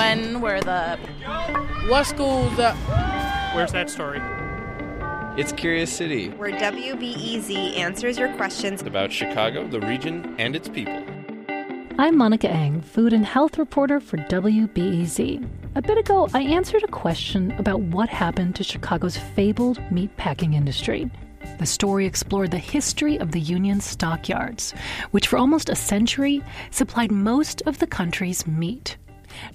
When were the what schools that Where's that story? It's Curious City, where WBEZ answers your questions about Chicago, the region, and its people. I'm Monica Eng, food and health reporter for WBEZ. A bit ago, I answered a question about what happened to Chicago's fabled meatpacking industry. The story explored the history of the Union stockyards, which for almost a century supplied most of the country's meat.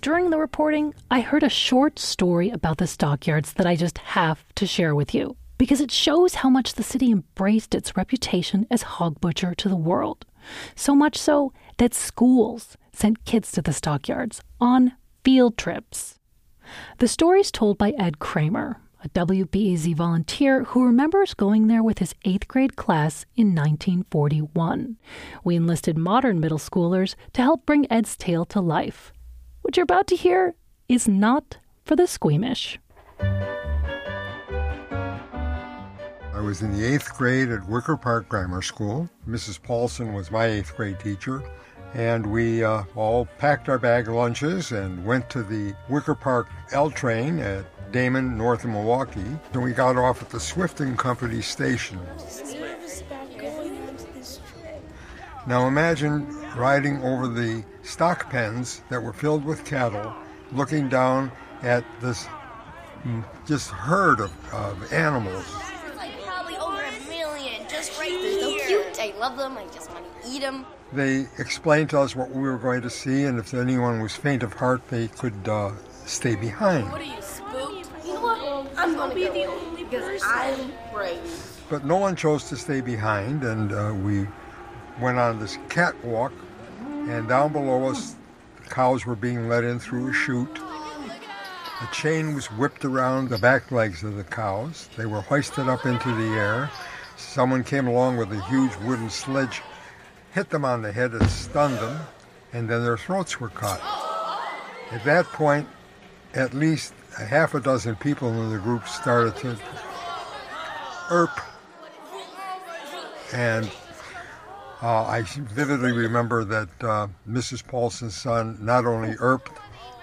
During the reporting, I heard a short story about the stockyards that I just have to share with you because it shows how much the city embraced its reputation as hog butcher to the world. So much so that schools sent kids to the stockyards on field trips. The story is told by Ed Kramer, a WBEZ volunteer who remembers going there with his eighth grade class in 1941. We enlisted modern middle schoolers to help bring Ed's tale to life. What you're about to hear is not for the squeamish. I was in the eighth grade at Wicker Park Grammar School. Mrs. Paulson was my eighth grade teacher. And we uh, all packed our bag lunches and went to the Wicker Park L train at Damen, north of Milwaukee. And we got off at the Swift and Company station. Now imagine riding over the stock pens that were filled with cattle, looking down at this mm, just herd of, of animals. It's like probably over a million just right there. So cute. I love them. I just want to eat them. They explained to us what we were going to see, and if anyone was faint of heart, they could uh, stay behind. What are you, spooked? You know what? I'm going to be the only person. I'm brave. But no one chose to stay behind, and uh, we went on this catwalk, and down below us, the cows were being let in through a chute. A chain was whipped around the back legs of the cows. They were hoisted up into the air. Someone came along with a huge wooden sledge, hit them on the head and stunned them, and then their throats were cut. At that point, at least a half a dozen people in the group started to erp. And uh, I vividly remember that uh, Mrs. Paulson's son not only erped,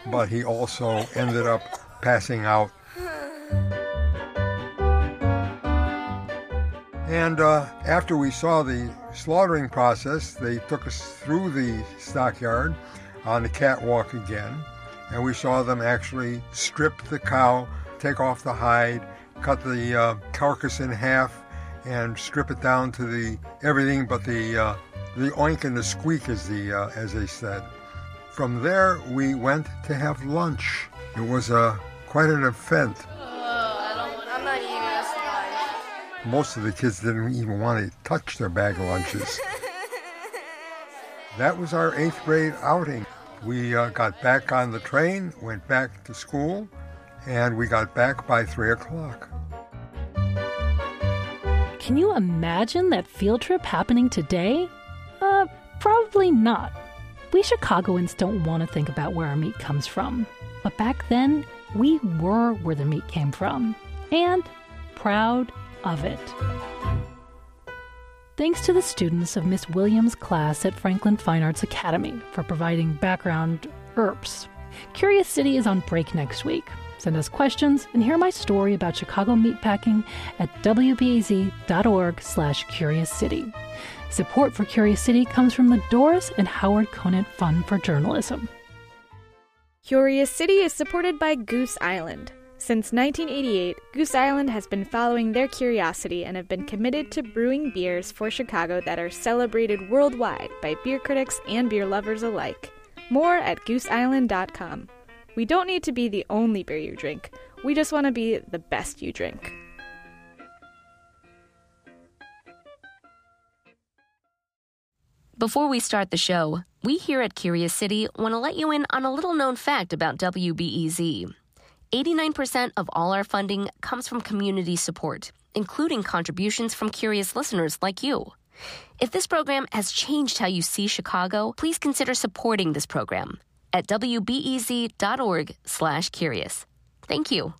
but he also ended up passing out. And uh, after we saw the slaughtering process, they took us through the stockyard on the catwalk again, and we saw them actually strip the cow, take off the hide, cut the uh, carcass in half, and strip it down to the everything but the uh, the oink and the squeak, as the uh, as they said. From there, we went to have lunch. It was a quite an event. I'm not eating this lunch. Most of the kids didn't even want to touch their bag of lunches. that was our eighth grade outing. We uh, got back on the train, went back to school, and we got back by three o'clock. Can you imagine that field trip happening today? Uh, probably not. We Chicagoans don't want to think about where our meat comes from. But back then, we were where the meat came from. And proud of it. Thanks to the students of Miss Williams' class at Franklin Fine Arts Academy for providing background ERPs. Curious City is on break next week. Send us questions and hear my story about Chicago meatpacking at wbez.org slash curious city. Support for Curious City comes from the Doris and Howard Conant Fund for Journalism. Curious City is supported by Goose Island. Since 1988, Goose Island has been following their curiosity and have been committed to brewing beers for Chicago that are celebrated worldwide by beer critics and beer lovers alike. More at gooseisland.com. We don't need to be the only beer you drink, we just want to be the best you drink. Before we start the show, we here at Curious City want to let you in on a little known fact about WBEZ. 89% of all our funding comes from community support, including contributions from curious listeners like you. If this program has changed how you see Chicago, please consider supporting this program at wbez.org slash curious. Thank you.